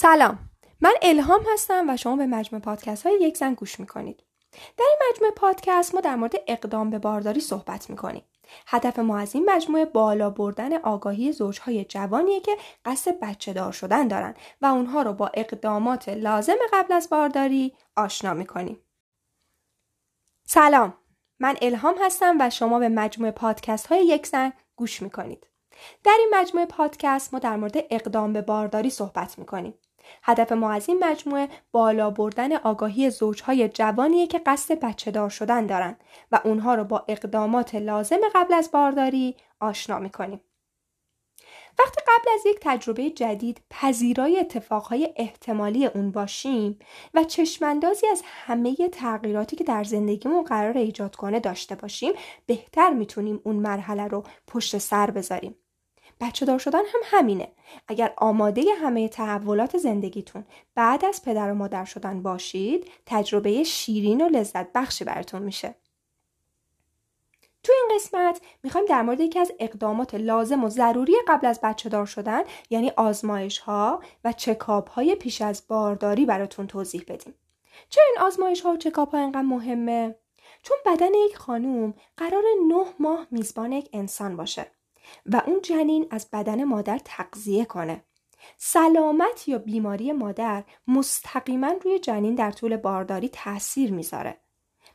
سلام. من الهام هستم و شما به مجموع پادکست های یک زن گوش می‌کنید. در این مجموعه پادکست ما در مورد اقدام به بارداری صحبت می‌کنیم. هدف ما از این مجموعه بالا بردن آگاهی زوجهای جوانیه که قصد بچه دار شدن دارن و اونها رو با اقدامات لازم قبل از بارداری آشنا می‌کنیم. سلام. من الهام هستم و شما به مجموعه پادکست های یک زن گوش می‌کنید. در این مجموعه پادکست ما در مورد اقدام به بارداری صحبت می‌کنیم. هدف ما از این مجموعه بالا بردن آگاهی زوجهای جوانیه که قصد بچه دار شدن دارن و اونها رو با اقدامات لازم قبل از بارداری آشنا می‌کنیم. وقتی قبل از یک تجربه جدید پذیرای اتفاقهای احتمالی اون باشیم و چشماندازی از همه تغییراتی که در زندگیمون قرار ایجاد کنه داشته باشیم بهتر می‌تونیم اون مرحله رو پشت سر بذاریم. بچه دار شدن هم همینه اگر آماده همه تحولات زندگیتون بعد از پدر و مادر شدن باشید تجربه شیرین و لذت بخشی براتون میشه تو این قسمت می‌خوایم در مورد یکی از اقدامات لازم و ضروری قبل از بچه دار شدن یعنی آزمایش ها و چکاپ های پیش از بارداری براتون توضیح بدیم. چرا این آزمایش ها و چکاپ ها اینقدر مهمه؟ چون بدن یک خانوم قرار نه ماه میزبان یک انسان باشه. و اون جنین از بدن مادر تغذیه کنه. سلامت یا بیماری مادر مستقیما روی جنین در طول بارداری تاثیر می‌ذاره.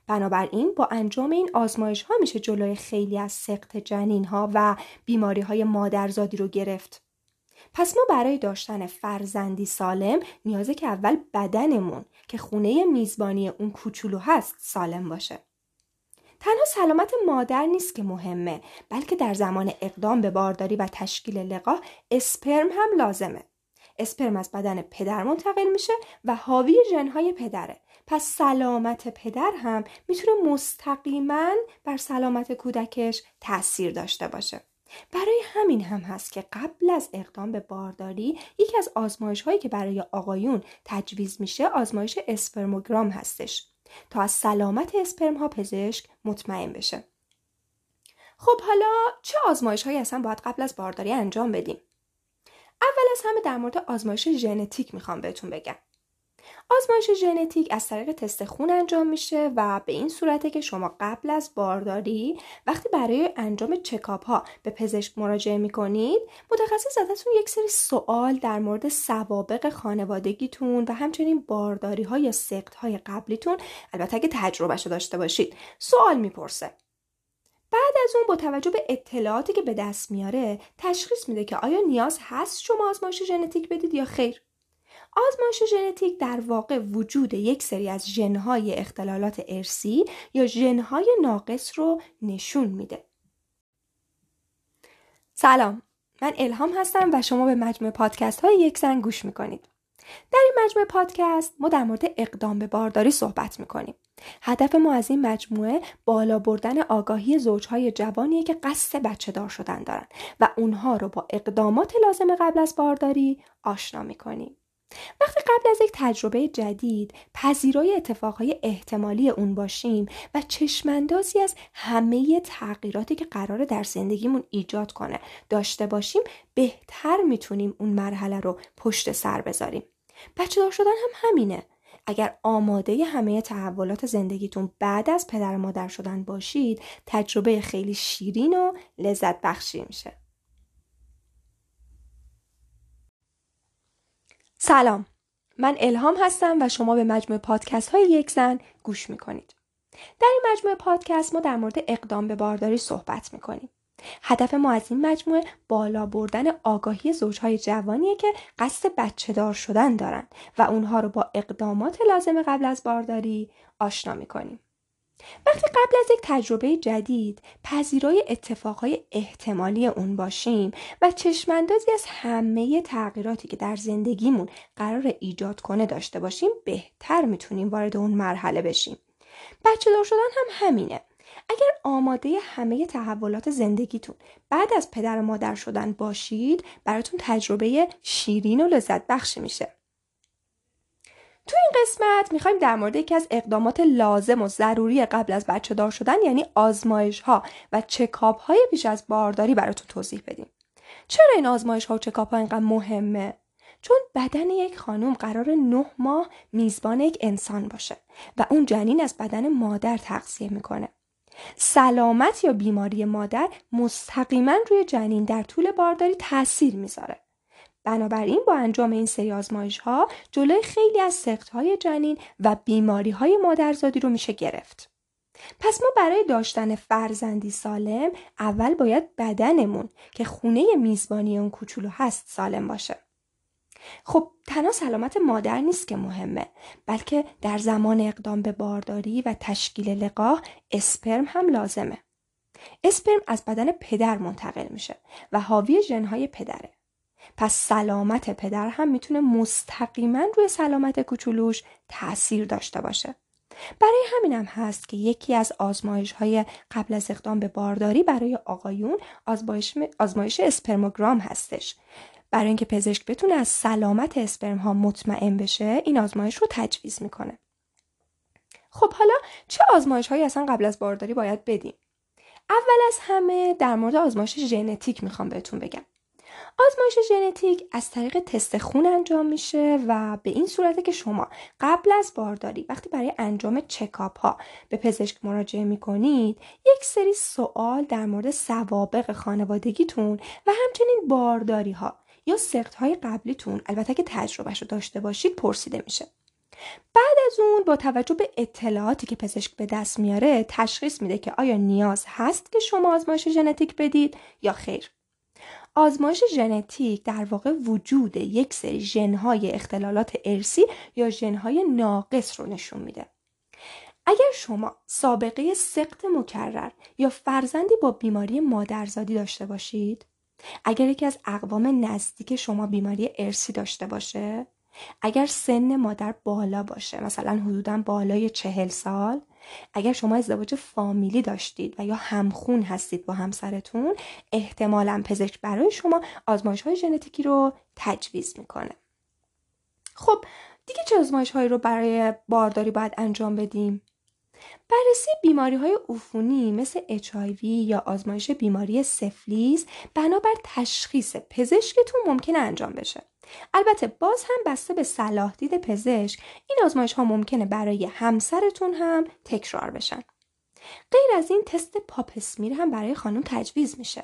بنابراین با انجام این آزمایش ها میشه جلوی خیلی از سقط جنین ها و بیماری های مادرزادی رو گرفت. پس ما برای داشتن فرزندی سالم نیازه که اول بدنمون که خونه میزبانی اون کوچولو هست سالم باشه. تنها سلامت مادر نیست که مهمه بلکه در زمان اقدام به بارداری و تشکیل لقاح اسپرم هم لازمه. اسپرم از بدن پدر منتقل میشه و حاوی ژنهای پدره. پس سلامت پدر هم می‌تونه مستقیما بر سلامت کودکش تاثیر داشته باشه. برای همین هم هست که قبل از اقدام به بارداری یکی از آزمایش هایی که برای آقایون تجویز میشه آزمایش اسپرموگرام هستش. تا از سلامت اسپرم ها پزشک مطمئن بشه. خب حالا چه آزمایش هایی اصلا باید قبل از بارداری انجام بدیم؟ اول از همه در مورد آزمایش ژنتیک می‌خوام بهتون بگم. آزمایش ژنتیک از طریق تست خون انجام میشه و به این صورته که شما قبل از بارداری وقتی برای انجام چکاپ ها به پزشک مراجعه می‌کنید متخصص ازتون یک سری سوال در مورد سوابق خانوادگیتون و همچنین بارداری های سقط های قبلیتون البته اگه تجربهش داشته باشید سوال می‌پرسه. بعد از اون با توجه به اطلاعاتی که به دست میاره تشخیص میده که آیا نیاز هست شما آزمایش ژنتیک بدید یا خیر؟ آزمایش ژنتیک در واقع وجود یک سری از ژنهای اختلالات ارسی یا ژنهای ناقص رو نشون میده. سلام من الهام هستم و شما به مجموعه پادکست های یک زن گوش می‌کنید. در این مجموعه پادکست ما در مورد اقدام به بارداری صحبت می‌کنیم. هدف ما از این مجموعه بالا بردن آگاهی زوجهای جوانیه که قصد بچه دار شدن دارن و اونها رو با اقدامات لازم قبل از بارداری آشنا می‌کنیم. وقتی قبل از یک تجربه جدید پذیرای اتفاقهای احتمالی اون باشیم و چشماندازی از همه تغییراتی که قرار در زندگیمون ایجاد کنه داشته باشیم بهتر می‌تونیم اون مرحله رو پشت سر بذاریم. بچه دار شدن هم همینه. اگر آماده همه تحولات زندگیتون بعد از پدر و مادر شدن باشید تجربه خیلی شیرین و لذت بخشی میشه. سلام. من الهام هستم و شما به مجموعه پادکست های یک زن گوش می‌کنید. در این مجموعه پادکست ما در مورد اقدام به بارداری صحبت می‌کنیم. هدف ما از این مجموعه بالا بردن آگاهی زوجهای جوانیه که قصد بچه دار شدن دارن و اونها رو با اقدامات لازم قبل از بارداری آشنا می‌کنیم. وقتی قبل از یک تجربه جدید پذیرای اتفاقهای احتمالی اون باشیم و چشماندازی از همه تغییراتی که در زندگیمون قرار ایجاد کنه داشته باشیم بهتر می‌تونیم وارد اون مرحله بشیم. بچه دار شدن هم همینه. اگر آماده همه تحولات زندگیتون بعد از پدر و مادر شدن باشید براتون تجربه شیرین و لذت بخشی میشه. تو این قسمت می‌خوایم در مورد یکی از اقدامات لازم و ضروری قبل از بچه دار شدن یعنی آزمایش ها و چکاپ های پیش از بارداری براتون توضیح بدیم. چرا این آزمایش ها و چکاپ ها اینقدر مهمه؟ چون بدن یک خانم قرار نه ماه میزبان یک انسان باشه و اون جنین از بدن مادر تغذیه می‌کنه سلامت یا بیماری مادر مستقیما روی جنین در طول بارداری تاثیر می‌ذاره بنابراین با انجام این سری آزمایش ها جلوی خیلی از سخت های جنین و بیماری های مادرزادی رو میشه گرفت. پس ما برای داشتن فرزندی سالم اول باید بدنمون که خونه میزبانی اون کوچولو هست سالم باشه. خب تنها سلامت مادر نیست که مهمه بلکه در زمان اقدام به بارداری و تشکیل لقاح اسپرم هم لازمه. اسپرم از بدن پدر منتقل میشه و حاوی ژنهای پدره. پس سلامت پدر هم می‌تونه مستقیما روی سلامت کوچولوش تاثیر داشته باشه. برای همینم هست که یکی از آزمایش های قبل از اقدام به بارداری برای آقایون آزمایش, آزمایش اسپرموگرام هستش. برای اینکه پزشک بتونه از سلامت اسپرم ها مطمئن بشه این آزمایش رو تجویز می‌کنه. خب حالا چه آزمایش هایی اصلا قبل از بارداری باید بدیم؟ اول از همه در مورد آزمایش ژنتیک می‌خوام بهتون بگم. آزمایش ژنتیک از طریق تست خون انجام میشه و به این صورته که شما قبل از بارداری وقتی برای انجام چکاپ ها به پزشک مراجعه می‌کنید یک سری سوال در مورد سوابق خانوادگیتون و همچنین بارداری ها یا سخت های قبلیتون البته که تجربهش رو داشته باشید پرسیده میشه. بعد از اون با توجه به اطلاعاتی که پزشک به دست میاره تشخیص میده که آیا نیاز هست که شما آزمایش ژنتیک بدید یا خیر. آزمایش ژنتیک در واقع وجود یک سری ژنهای اختلالات ارسی یا ژنهای ناقص رو نشون میده. اگر شما سابقه سقط مکرر یا فرزندی با بیماری مادرزادی داشته باشید، اگر یکی از اقوام نزدیک شما بیماری ارسی داشته باشه، اگر سن مادر بالا باشه مثلا حدودا بالای چهل سال اگر شما ازدواج فامیلی داشتید و یا همخون هستید با همسرتون احتمالا پزشک برای شما آزمایش های ژنتیکی رو تجویز می‌کنه خب دیگه چه آزمایش هایی رو برای بارداری باید انجام بدیم بررسی بیماری های عفونی مثل HIV یا آزمایش بیماری سفلیس بنابر تشخیص پزشکتون ممکنه انجام بشه. البته باز هم بسته به صلاح دید پزشک این آزمایش ها ممکنه برای همسرتون هم تکرار بشن. غیر از این تست پاپسمیر هم برای خانم تجویز میشه.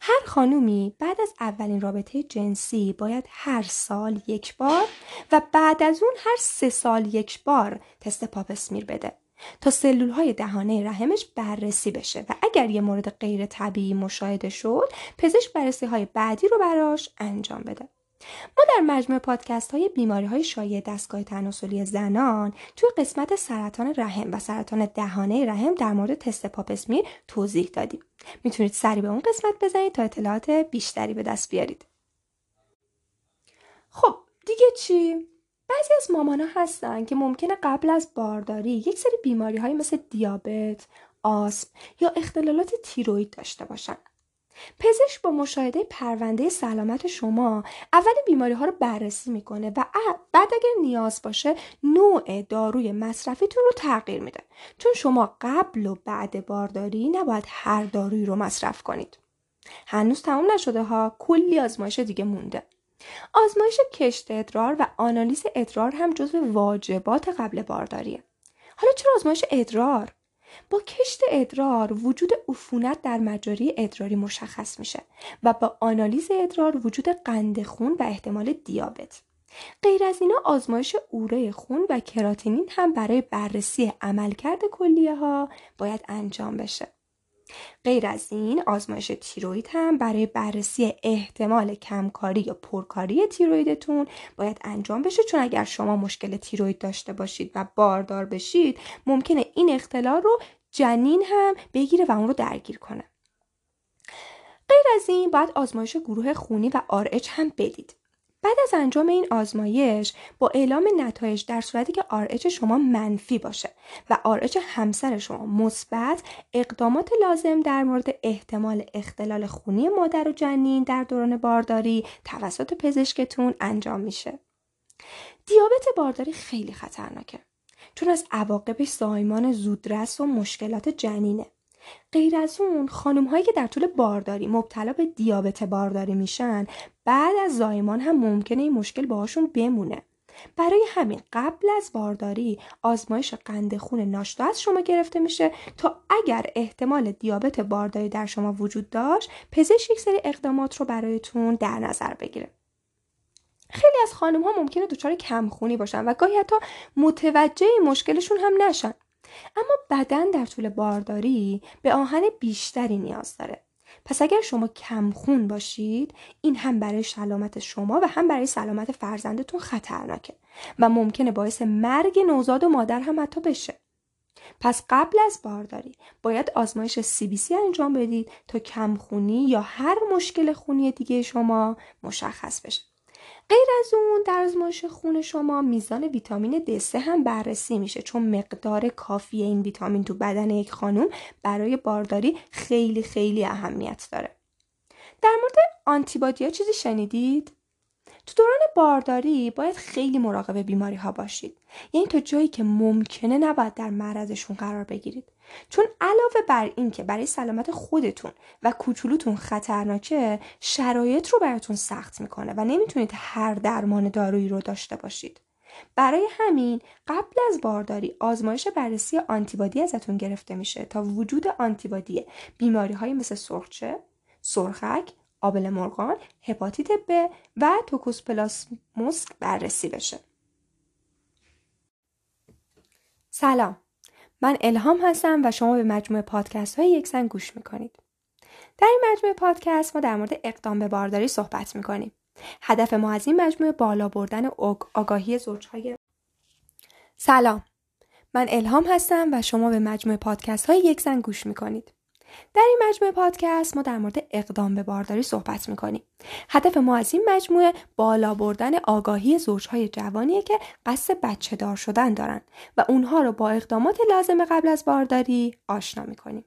هر خانومی بعد از اولین رابطه جنسی باید هر سال یک بار و بعد از اون هر سه سال یک بار تست پاپسمیر بده. تا سلول های دهانه رحمش بررسی بشه و اگر یه مورد غیر طبیعی مشاهده شد پزشک بررسی های بعدی رو براش انجام بده ما در مجموع پادکست های بیماری های شایع دستگاه تناسلی زنان توی قسمت سرطان رحم و سرطان دهانه رحم در مورد تست پاپسمیر توضیح دادیم. می‌تونید سری به اون قسمت بزنید تا اطلاعات بیشتری به دست بیارید. خب دیگه چی؟ بعضی از مامانا هستن که ممکنه قبل از بارداری یک سری بیماری های مثل دیابت، آسم یا اختلالات تیروید داشته باشن. پزشک با مشاهده پرونده سلامت شما اول بیماری ها رو بررسی می‌کنه و بعد اگر نیاز باشه نوع داروی مصرفیتون رو تغییر میده چون شما قبل و بعد بارداری نباید هر دارویی رو مصرف کنید هنوز تمام نشده ها کلی آزمایش دیگه مونده آزمایش کشت ادرار و آنالیز ادرار هم جزو واجبات قبل بارداریه. حالا چرا آزمایش ادرار؟ با کشت ادرار وجود عفونت در مجاری ادراری مشخص میشه و با آنالیز ادرار وجود قند خون و احتمال دیابت. غیر از اینا آزمایش اوره خون و کراتینین هم برای بررسی عملکرد کلیه ها باید انجام بشه. غیر از این آزمایش تیروید هم برای بررسی احتمال کمکاری یا پرکاری تیرویدتون باید انجام بشه. چون اگر شما مشکل تیروید داشته باشید و باردار بشید ممکنه این اختلال رو جنین هم بگیره و اون رو درگیر کنه. غیر از این باید آزمایش گروه خونی و آرچ هم بدید. بعد از انجام این آزمایش با اعلام نتایج در صورتی که RH شما منفی باشه و RH همسر شما مثبت اقدامات لازم در مورد احتمال اختلال خونی مادر و جنین در دوران بارداری توسط پزشکتون انجام میشه. دیابت بارداری خیلی خطرناکه چون از عواقبش زایمان زودرس و مشکلات جنینه غیر از اون خانم هایی که در طول بارداری مبتلا به دیابت بارداری میشن بعد از زایمان هم ممکنه این مشکل باهاشون بمونه. برای همین قبل از بارداری آزمایش قند خون ناشتا از شما گرفته میشه تا اگر احتمال دیابت بارداری در شما وجود داشت پزشک یک سری اقدامات رو برایتون در نظر بگیره. خیلی از خانم ها ممکنه دچار کمخونی باشن و گاهی حتی متوجه مشکلشون هم نشن. اما بدن در طول بارداری به آهن بیشتری نیاز داره. پس اگر شما کمخون باشید این هم برای سلامت شما و هم برای سلامت فرزندتون خطرناکه و ممکنه باعث مرگ نوزاد و مادر هم حتی بشه. پس قبل از بارداری باید آزمایش CBC انجام بدید تا کمخونی یا هر مشکل خونی دیگه شما مشخص بشه. غیر از اون در آزمایش خون شما میزان ویتامین D3 هم بررسی میشه چون مقدار کافی این ویتامین تو بدن یک خانم برای بارداری خیلی خیلی اهمیت داره در مورد آنتیبادی ها چیزی شنیدید؟ تو دوران بارداری باید خیلی مراقب بیماری ها باشید. یعنی تا جایی که ممکنه نباید در معرضشون قرار بگیرید. چون علاوه بر این که برای سلامت خودتون و کوچولوتون خطرناکه شرایط رو براتون سخت می‌کنه و نمی‌تونید هر درمان دارویی رو داشته باشید. برای همین قبل از بارداری آزمایش بررسی آنتیبادی ازتون گرفته میشه تا وجود آنتیبادی بیماری های مثل سرخچه، سرخک، آبل مرغان، هپاتیت ب و توکوسپلاسموس بررسی بشه. سلام من الهام هستم و شما به مجموعه پادکست های یک زن گوش می‌کنید. در این مجموعه پادکست ما در مورد اقدام به بارداری صحبت می‌کنیم. هدف ما از این مجموعه بالا بردن آگاهی زوجهای سلام من الهام هستم و شما به مجموعه پادکست های یک زن گوش می‌کنید. در این مجموعه پادکست ما در مورد اقدام به بارداری صحبت می‌کنیم. هدف ما از این مجموعه بالا بردن آگاهی زوجهای جوانیه که قصد بچه دار شدن دارن و اونها رو با اقدامات لازم قبل از بارداری آشنا می‌کنیم.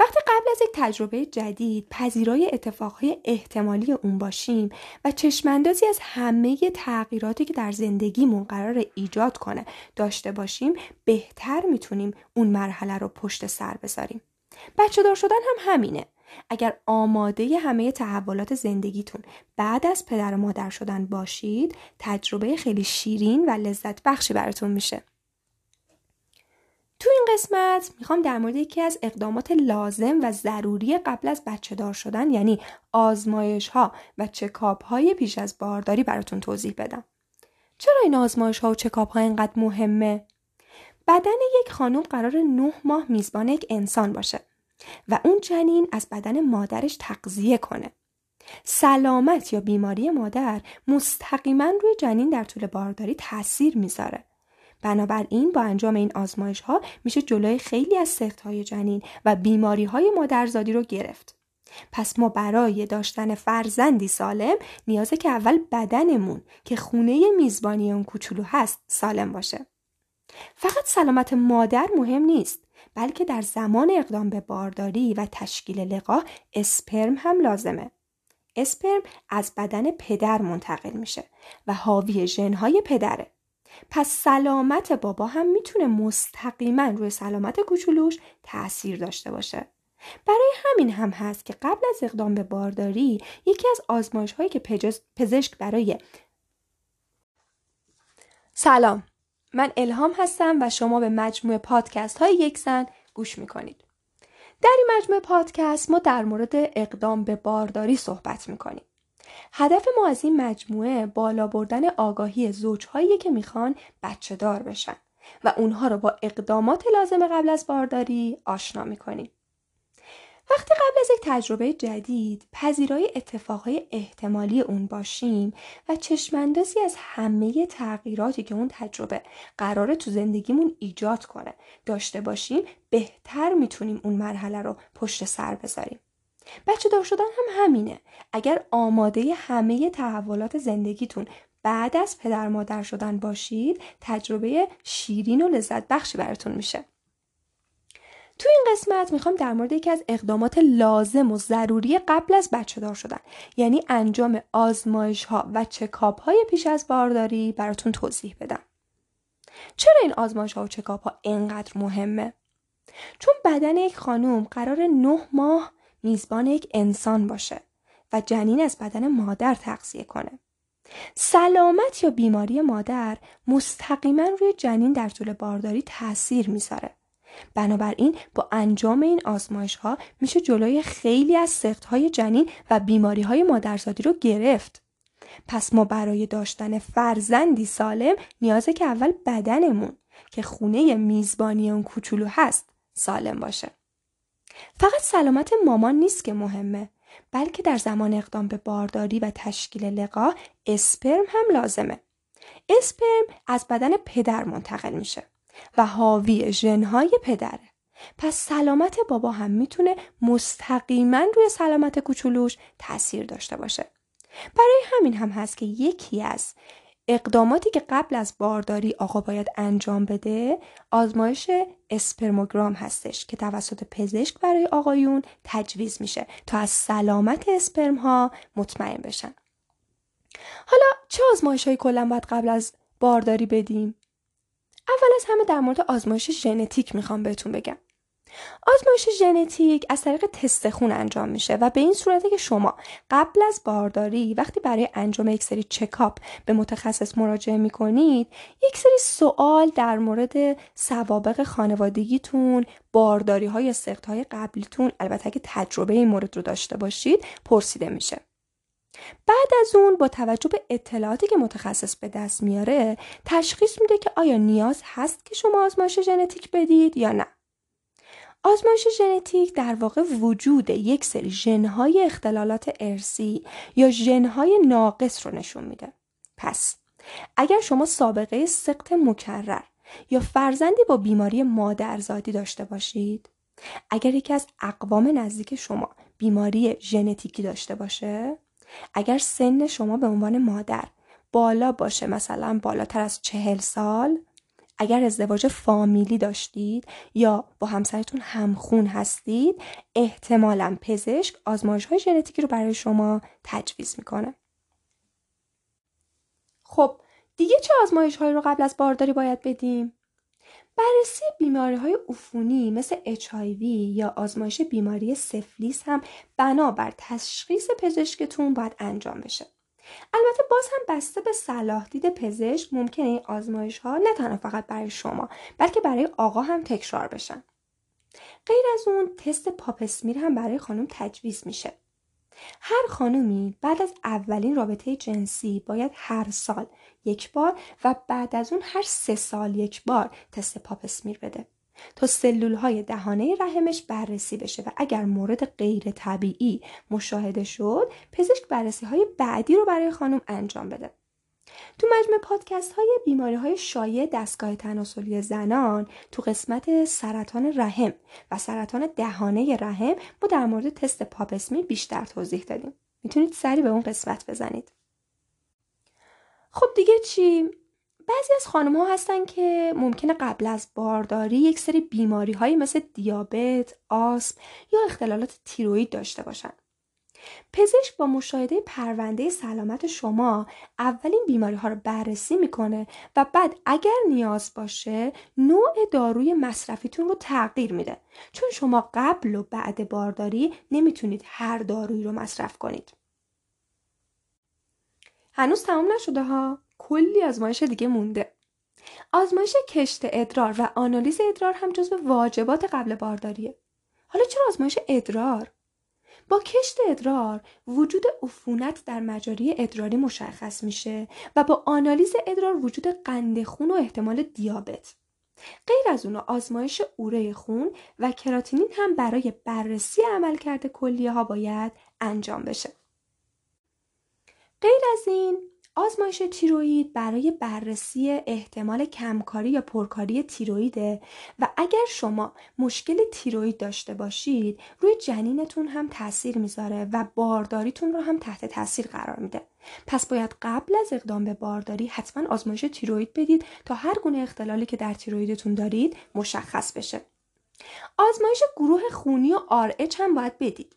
وقتی قبل از یک تجربه جدید پذیرای اتفاقهای احتمالی اون باشیم و چشماندازی از همه تغییراتی که در زندگیمون قرار ایجاد کنه داشته باشیم بهتر می‌تونیم اون مرحله رو پشت سر بذاریم. بچه دار شدن هم همینه. اگر آماده همه تحولات زندگیتون بعد از پدر و مادر شدن باشید تجربه خیلی شیرین و لذت بخشی براتون میشه. تو این قسمت می‌خوام در مورد یکی از اقدامات لازم و ضروری قبل از بچه دار شدن یعنی آزمایش ها و چکاپ های پیش از بارداری براتون توضیح بدم. چرا این آزمایش ها و چکاپ ها اینقدر مهمه؟ بدن یک خانم قرار نه ماه میزبان یک انسان باشه. و اون جنین از بدن مادرش تغذیه کنه. سلامت یا بیماری مادر مستقیما روی جنین در طول بارداری تاثیر می‌ذاره. بنابراین با انجام این آزمایش ها میشه جلوی خیلی از سخت های جنین و بیماری های مادرزادی رو گرفت. پس ما برای داشتن فرزندی سالم نیازه که اول بدنمون که خونه میزبانی اون کوچولو هست سالم باشه. فقط سلامت مادر مهم نیست. بلکه در زمان اقدام به بارداری و تشکیل لقاح اسپرم هم لازمه. اسپرم از بدن پدر منتقل میشه و حاوی ژنهای پدره. پس سلامت بابا هم می‌تونه مستقیما روی سلامت کوچولوش تاثیر داشته باشه. برای همین هم هست که قبل از اقدام به بارداری یکی از آزمایش هایی که پزشک برای سلام من الهام هستم و شما به مجموعه پادکست های یک زن گوش می‌کنید. در این مجموعه پادکست ما در مورد اقدام به بارداری صحبت می‌کنیم. هدف ما از این مجموعه بالا بردن آگاهی زوجهایی که می‌خوان بچه دار بشن و اونها رو با اقدامات لازم قبل از بارداری آشنا می‌کنیم. وقتی قبل از یک تجربه جدید پذیرای اتفاقهای احتمالی اون باشیم و چشماندازی از همه تغییراتی که اون تجربه قراره تو زندگیمون ایجاد کنه داشته باشیم بهتر می‌تونیم اون مرحله رو پشت سر بذاریم. بچه دار شدن هم همینه. اگر آماده همه تحولات زندگیتون بعد از پدر مادر شدن باشید تجربه شیرین و لذت بخشی براتون میشه. تو این قسمت می‌خوام در مورد یکی از اقدامات لازم و ضروری قبل از بچه دار شدن یعنی انجام آزمایش ها و چکاپ های پیش از بارداری براتون توضیح بدم. چرا این آزمایش ها و چکاپ ها اینقدر مهمه؟ چون بدن یک خانم قرار نه ماه میزبان یک انسان باشه و جنین از بدن مادر تغذیه کنه. سلامت یا بیماری مادر مستقیما روی جنین در طول بارداری تاثیر می‌ذاره. بنابراین با انجام این آزمایش ها میشه جلوی خیلی از سخت های جنین و بیماری های مادرزادی رو گرفت. پس ما برای داشتن فرزندی سالم نیازه که اول بدنمون که خونه میزبانی اون کوچولو هست سالم باشه. فقط سلامت مامان نیست که مهمه بلکه در زمان اقدام به بارداری و تشکیل لقاح اسپرم هم لازمه. اسپرم از بدن پدر منتقل میشه و حاوی ژنهای پدره. پس سلامت بابا هم می‌تونه مستقیما روی سلامت کوچولوش تاثیر داشته باشه. برای همین هم هست که یکی از اقداماتی که قبل از بارداری آقا باید انجام بده آزمایش اسپرموگرام هستش که توسط پزشک برای آقایون تجویز میشه تا از سلامت اسپرم ها مطمئن بشن حالا چه آزمایش های کلا باید قبل از بارداری بدیم اول از همه در مورد آزمایش ژنتیک می‌خوام بهتون بگم. آزمایش ژنتیک از طریق تست خون انجام میشه و به این صورته که شما قبل از بارداری وقتی برای انجام یک سری چکاپ به متخصص مراجعه می‌کنید یک سری سوال در مورد سوابق خانوادگیتون بارداری های سخت های قبلیتون البته که تجربه این مورد رو داشته باشید پرسیده میشه. بعد از اون با توجه به اطلاعاتی که متخصص به دست میاره تشخیص میده که آیا نیاز هست که شما آزمایش ژنتیک بدید یا نه آزمایش ژنتیک در واقع وجود یک سری ژنهای اختلالات ارسی یا ژنهای ناقص رو نشون میده. پس اگر شما سابقه سقط مکرر یا فرزندی با بیماری مادرزادی داشته باشید اگر یکی از اقوام نزدیک شما بیماری ژنتیکی داشته باشه اگر سن شما به عنوان مادر بالا باشه مثلا بالاتر از چهل سال اگر ازدواج فامیلی داشتید یا با همسرتون همخون هستید احتمالا پزشک آزمایش های ژنتیکی رو برای شما تجویز می‌کنه خب دیگه چه آزمایش هایی رو قبل از بارداری باید بدیم؟ بررسی بیماری های عفونی مثل HIV یا آزمایش بیماری سفلیس هم بنابر تشخیص پزشکتون باید انجام بشه. البته باز هم بسته به صلاح دید پزشک ممکنه این آزمایش ها نه تنها فقط برای شما بلکه برای آقا هم تکرار بشن غیر از اون تست پاپسمیر هم برای خانم تجویز میشه هر خانومی بعد از اولین رابطه جنسی باید هر سال یک بار و بعد از اون هر سه سال یک بار تست پاپسمیر بده تا سلول های دهانه رحمش بررسی بشه و اگر مورد غیر طبیعی مشاهده شد پزشک بررسی های بعدی رو برای خانم انجام بده. تو مجموع پادکست های بیماری های شایع دستگاه تناسلی زنان تو قسمت سرطان رحم و سرطان دهانه رحم ما در مورد تست پاپسمی بیشتر توضیح دادیم. می‌تونید سری به اون قسمت بزنید. خب دیگه چی بعضی از خانم ها هستن که ممکنه قبل از بارداری یک سری بیماری هایی مثل دیابت، آسم یا اختلالات تیروید داشته باشن. پزشک با مشاهده پرونده سلامت شما اولین بیماری ها رو بررسی می‌کنه و بعد اگر نیاز باشه نوع داروی مصرفیتون رو تغییر میده چون شما قبل و بعد بارداری نمی‌تونید هر دارویی رو مصرف کنید. هنوز تمام نشده ها؟ کلی آزمایش دیگه مونده. آزمایش کشت ادرار و آنالیز ادرار هم جزو واجبات قبل بارداریه. حالا چرا آزمایش ادرار؟ با کشت ادرار وجود عفونت در مجاری ادراری مشخص میشه و با آنالیز ادرار وجود قند خون و احتمال دیابت. غیر از اونو آزمایش اوره خون و کراتینین هم برای بررسی عملکرد کلیه ها باید انجام بشه. غیر از این آزمایش تیروید برای بررسی احتمال کمکاری یا پرکاری تیرویده و اگر شما مشکل تیروید داشته باشید روی جنینتون هم تاثیر می‌ذاره و بارداریتون رو هم تحت تاثیر قرار میده. پس باید قبل از اقدام به بارداری حتما آزمایش تیروید بدید تا هر گونه اختلالی که در تیرویدتون دارید مشخص بشه. آزمایش گروه خونی و آر هم باید بدید.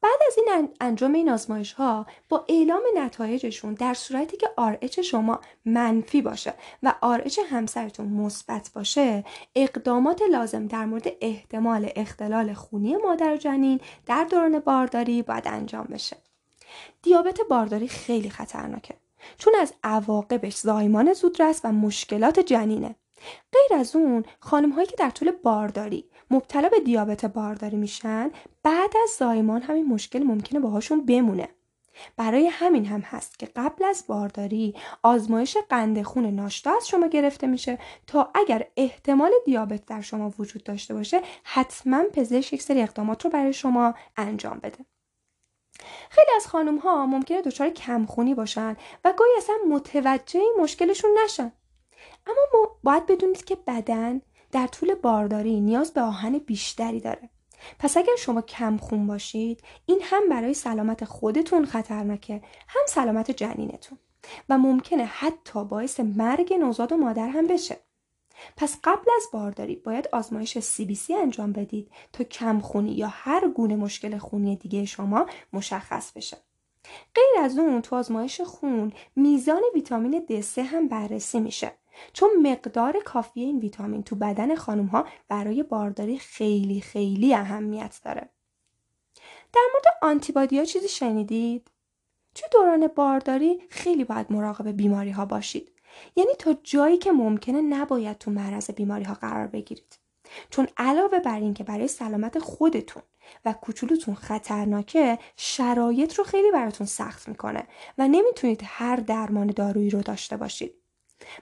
بعد از این انجام این آزمایش ها با اعلام نتایجشون در صورتی که آرچ شما منفی باشه و آرچ همسرتون مثبت باشه اقدامات لازم در مورد احتمال اختلال خونی مادر و جنین در دوران بارداری باید انجام بشه. دیابت بارداری خیلی خطرناکه. چون از عواقبش زایمان زودرس و مشکلات جنینه. غیر از اون خانم هایی که در طول بارداری مبتلا به دیابت بارداری میشن بعد از زایمان همین مشکل ممکنه باهاشون بمونه. برای همین هم هست که قبل از بارداری آزمایش قند خون ناشتا از شما گرفته میشه تا اگر احتمال دیابت در شما وجود داشته باشه حتما پزشک یک سری اقدامات رو برای شما انجام بده. خیلی از خانم ها ممکنه دچار کمخونی باشن و گاهی اصلا متوجه این مشکلشون نشن. اما باید بدونید که بدن در طول بارداری نیاز به آهن بیشتری داره. پس اگر شما کم خون باشید این هم برای سلامت خودتون خطرناکه هم سلامت جنینتون. و ممکنه حتی باعث مرگ نوزاد و مادر هم بشه. پس قبل از بارداری باید آزمایش CBC انجام بدید تا کم خونی یا هر گونه مشکل خونی دیگه شما مشخص بشه. غیر از اون تو آزمایش خون میزان ویتامین D3 هم بررسی میشه. چون مقدار کافی این ویتامین تو بدن خانم ها برای بارداری خیلی خیلی اهمیت داره. در مورد آنتیبادی ها چیزی شنیدید؟ توی دوران بارداری خیلی باید مراقب بیماری ها باشید. یعنی تا جایی که ممکنه نباید تو معرض بیماری ها قرار بگیرید. چون علاوه بر اینکه برای سلامت خودتون و کوچولوتون خطرناکه شرایط رو خیلی براتون سخت می‌کنه و نمی‌تونید هر درمان دارویی رو داشته باشید.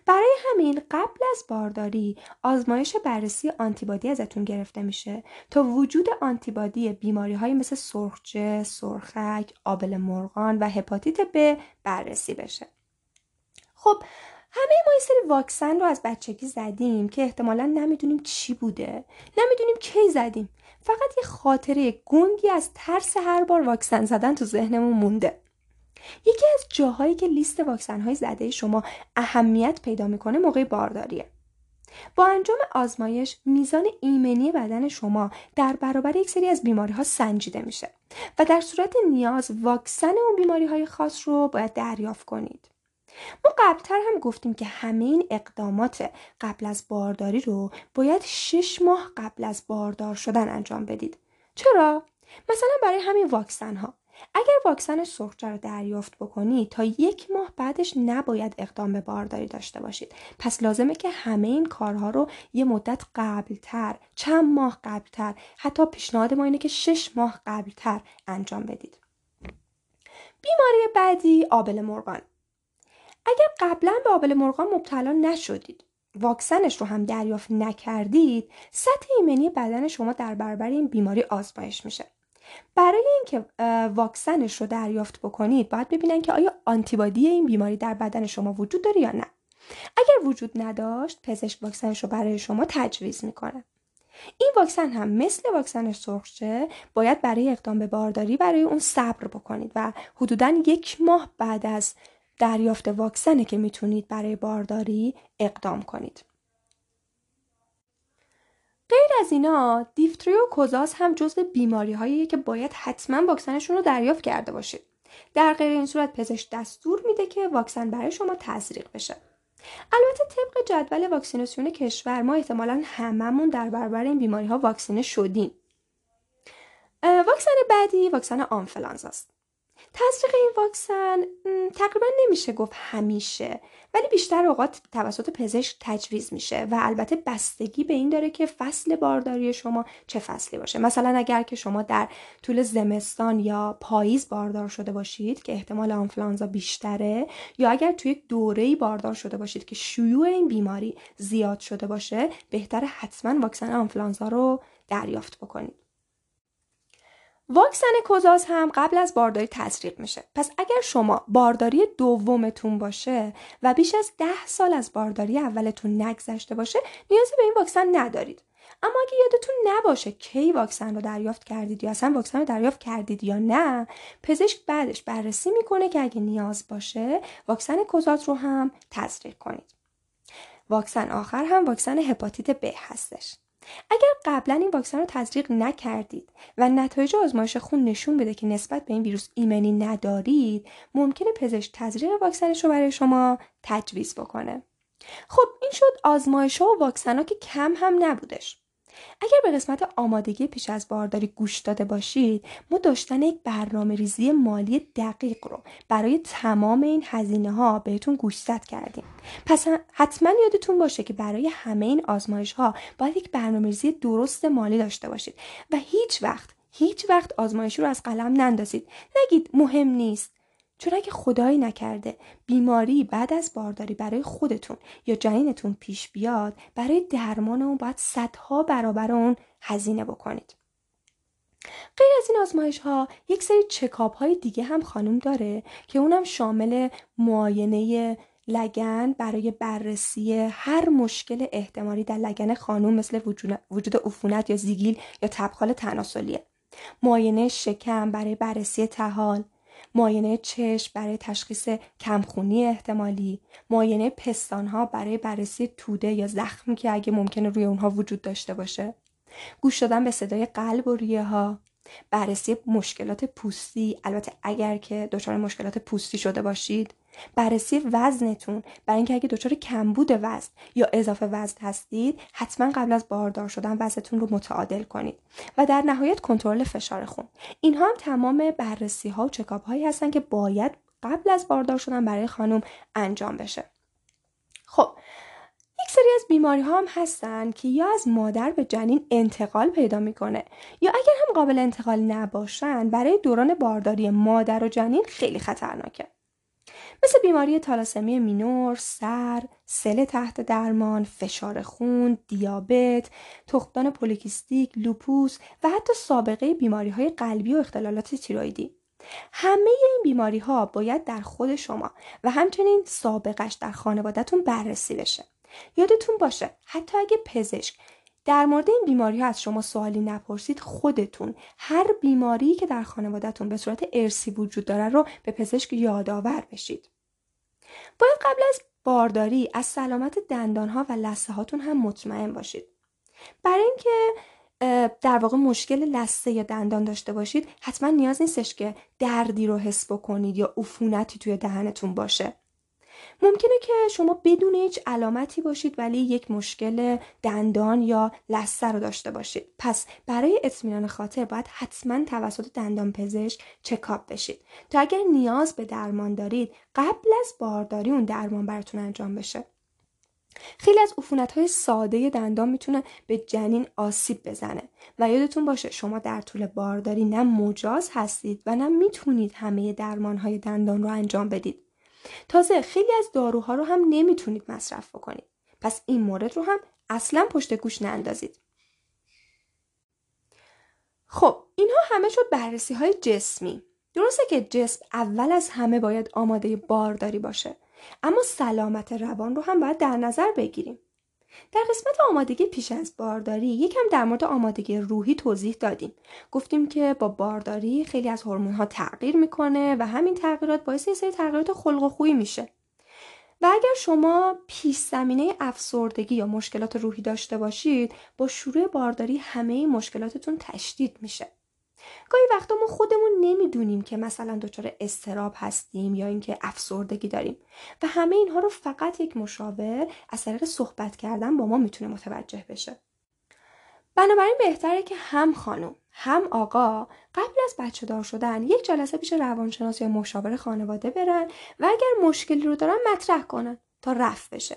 برای همین قبل از بارداری آزمایش بررسی آنتیبادی ازتون گرفته میشه تا وجود آنتیبادی بیماری های مثل سرخجه، سرخک، آبل مرغان و هپاتیت ب بررسی بشه. خب همه ما یه سری واکسن رو از بچگی زدیم که احتمالا نمی‌دونیم چی بوده. نمی‌دونیم کی زدیم. فقط یه خاطره گنگی از ترس هر بار واکسن زدن تو ذهنمون مونده. یکی از جاهایی که لیست واکسن های زده شما اهمیت پیدا می‌کنه موقع بارداریه. با انجام آزمایش میزان ایمنی بدن شما در برابر یک سری از بیماری ها سنجیده میشه و در صورت نیاز واکسن اون بیماری های خاص رو باید دریافت کنید. ما قبلتر هم گفتیم که همه این اقدامات قبل از بارداری رو باید شش ماه قبل از باردار شدن انجام بدید. چرا؟ مثلا برای همین واکسن ها اگر واکسن سرخجه رو دریافت بکنید تا یک ماه بعدش نباید اقدام به بارداری داشته باشید. پس لازمه که همه این کارها رو یه مدت قبلتر چند ماه قبلتر حتی پیشنهاد ما اینه که شش ماه قبلتر انجام بدید. بیماری بعدی آبل مرغان. اگر قبلا به آبل مرغان مبتلا نشدید واکسنش رو هم دریافت نکردید سطح ایمنی بدن شما در برابر این بیماری آزمایش میشه. برای اینکه واکسنش رو دریافت بکنید باید ببینن که آیا آنتیبادی این بیماری در بدن شما وجود داره یا نه. اگر وجود نداشت پزشک واکسنش رو برای شما تجویز می‌کنه. این واکسن هم مثل واکسن سرخچه باید برای اقدام به بارداری برای اون صبر بکنید و حدودا یک ماه بعد از دریافت واکسنه که می‌تونید برای بارداری اقدام کنید. غیر از اینا دیفتری کوزاس هم جزو بیماری هایی که باید حتما واکسنشون رو دریافت کرده باشید در غیر این صورت پزشک دستور میده که واکسن برای شما تزریق بشه. البته طبق جدول واکسیناسیون کشور ما احتمالا هممون در برابر این بیماری ها واکسینه شدیم. واکسن بعدی واکسن آنفلانزا است تزریق این واکسن تقریبا نمیشه گفت همیشه ولی بیشتر اوقات توسط پزشک تجویز میشه و البته بستگی به این داره که فصل بارداری شما چه فصلی باشه. مثلا اگر که شما در طول زمستان یا پاییز باردار شده باشید که احتمال آنفلانزا بیشتره یا اگر توی یک دوره باردار شده باشید که شیوع این بیماری زیاد شده باشه بهتر حتما واکسن آنفلانزا رو دریافت بکنید. واکسن کوزاز هم قبل از بارداری تزریق میشه. پس اگر شما بارداری دومتون باشه و بیش از ده سال از بارداری اولتون نگذشته باشه نیازی به این واکسن ندارید. اما اگه یادتون نباشه کی واکسن رو دریافت کردید یا اصلا واکسن رو دریافت کردید یا نه پزشک بعدش بررسی می‌کنه که اگه نیاز باشه واکسن کوزاز رو هم تزریق کنید. واکسن آخر هم واکسن هپاتیت ب هستش. اگر قبلا این واکسن رو تزریق نکردید و نتایج آزمایش خون نشون بده که نسبت به این ویروس ایمنی ندارید ممکنه پزشک تزریق واکسنش رو برای شما تجویز بکنه. خب این شد آزمایش ها و واکسن ها که کم هم نبودش. اگر به قسمت آمادگی پیش از بارداری گوش داده باشید ما داشتن یک برنامه ریزی مالی دقیق رو برای تمام این هزینه ها بهتون گوشزد کردیم. پس حتما یادتون باشه که برای همه این آزمایش ها باید یک برنامه ریزی درست مالی داشته باشید و هیچ وقت هیچ وقت آزمایشی رو از قلم نندازید. نگید مهم نیست. چون اگه خدایی نکرده بیماری بعد از بارداری برای خودتون یا جنینتون پیش بیاد برای درمان اون باید صدها برابر اون هزینه بکنید. غیر از این آزمایش ها یک سری چکاپ های دیگه هم خانم داره که اونم شامل معاینه لگن برای بررسی هر مشکل احتمالی در لگن خانم مثل وجود عفونت یا زیگیل یا تبخال تناسلیه. معاینه شکم برای بررسی تحال. معاینه چشم برای تشخیص کمخونی احتمالی معاینه پستانها برای بررسی توده یا زخمی که اگه ممکنه روی اونها وجود داشته باشه. گوش دادن به صدای قلب و ریه ها بررسی مشکلات پوستی. البته اگر که دچار مشکلات پوستی شده باشید بررسی وزنتون برای اینکه اگه دچار کمبود وزن یا اضافه وزن هستید حتما قبل از باردار شدن وزنتون رو متعادل کنید. و در نهایت کنترل فشار خون. اینها هم تمام بررسی ها و چکاپ هایی هستن که باید قبل از باردار شدن برای خانم انجام بشه. خب سری از بیماری ها هم هستن که یا از مادر به جنین انتقال پیدا می‌کنه یا اگر هم قابل انتقال نباشن برای دوران بارداری مادر و جنین خیلی خطرناکه مثل بیماری تالاسمی مینور، سر، سل تحت درمان، فشار خون، دیابت، تخمدان پولیکیستیک، لوپوس و حتی سابقه بیماری های قلبی و اختلالات تیرویدی. همه این بیماری ها باید در خود شما و همچنین سابقش در خانوادهتون بررسی بشه. یادتون باشه حتی اگه پزشک در مورد این بیماری ها از شما سوالی نپرسید خودتون هر بیماری که در خانوادهتون به صورت ارسی وجود داره رو به پزشک یادآور بشید. باید قبل از بارداری از سلامت دندان ها و لسه هاتون هم مطمئن باشید. برای اینکه در واقع مشکل لسه یا دندان داشته باشید حتما نیاز نیستش که دردی رو حس بکنید یا عفونتی توی دهنتون باشه ممکنه که شما بدون هیچ علامتی باشید ولی یک مشکل دندان یا لثه رو داشته باشید. پس برای اطمینان خاطر باید حتما توسط دندان پزشک چکاپ بشید. تا اگر نیاز به درمان دارید قبل از بارداری اون درمان براتون انجام بشه. خیلی از عفونت های ساده دندان می‌تونه به جنین آسیب بزنه. و یادتون باشه شما در طول بارداری نه مجاز هستید و نه می‌تونید همه درمان های دندان رو انجام بدید. تازه خیلی از داروها رو هم نمی‌تونید مصرف بکنید. پس این مورد رو هم اصلا پشت گوش ناندازید خب اینها همه شد بررسی های جسمی. درسته که جسم اول از همه باید آماده بارداری باشه اما سلامت روان رو هم باید در نظر بگیریم. در قسمت آمادگی پیش از بارداری یکم در مورد آمادگی روحی توضیح دادیم. گفتیم که با بارداری خیلی از هورمون ها تغییر می‌کنه و همین تغییرات باعث یه سری تغییرات خلق و خویی میشه. و اگر شما پیش زمینه افسردگی یا مشکلات روحی داشته باشید با شروع بارداری همه مشکلاتتون تشدید میشه. گاهی وقتا ما خودمون نمی‌دونیم که مثلا دچار استراب هستیم یا اینکه افسردگی داریم. و همه اینها رو فقط یک مشاور از طریق صحبت کردن با ما می‌تونه متوجه بشه. بنابراین بهتره که هم خانم هم آقا قبل از بچه دار شدن یک جلسه پیش روانشناس یا مشاور خانواده برن و اگر مشکلی رو دارن مطرح کنن تا رفت بشه.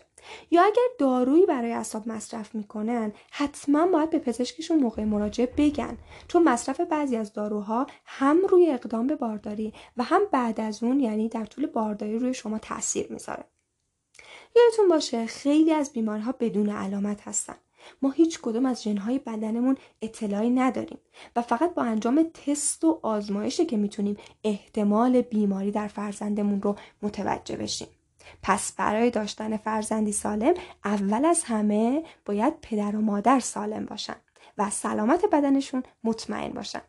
یا اگر دارویی برای اعصاب مصرف می‌کنن حتما باید به پزشکشون موقع مراجعه بگن. چون مصرف بعضی از داروها هم روی اقدام به بارداری و هم بعد از اون یعنی در طول بارداری روی شما تاثیر می‌ذاره. یادتون باشه خیلی از بیمارها بدون علامت هستن. ما هیچ کدوم از ژنهای بدنمون اطلاعی نداریم و فقط با انجام تست و آزمایشه که می‌تونیم احتمال بیماری در فرزندمون رو متوجه بشیم. پس برای داشتن فرزندی سالم اول از همه باید پدر و مادر سالم باشن و سلامت بدنشون مطمئن باشن.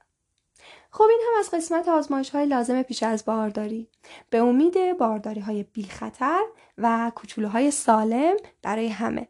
خب این هم از قسمت آزمایش های لازم پیش از بارداری. به امید بارداری های بی خطر و کوچولوهای سالم برای همه.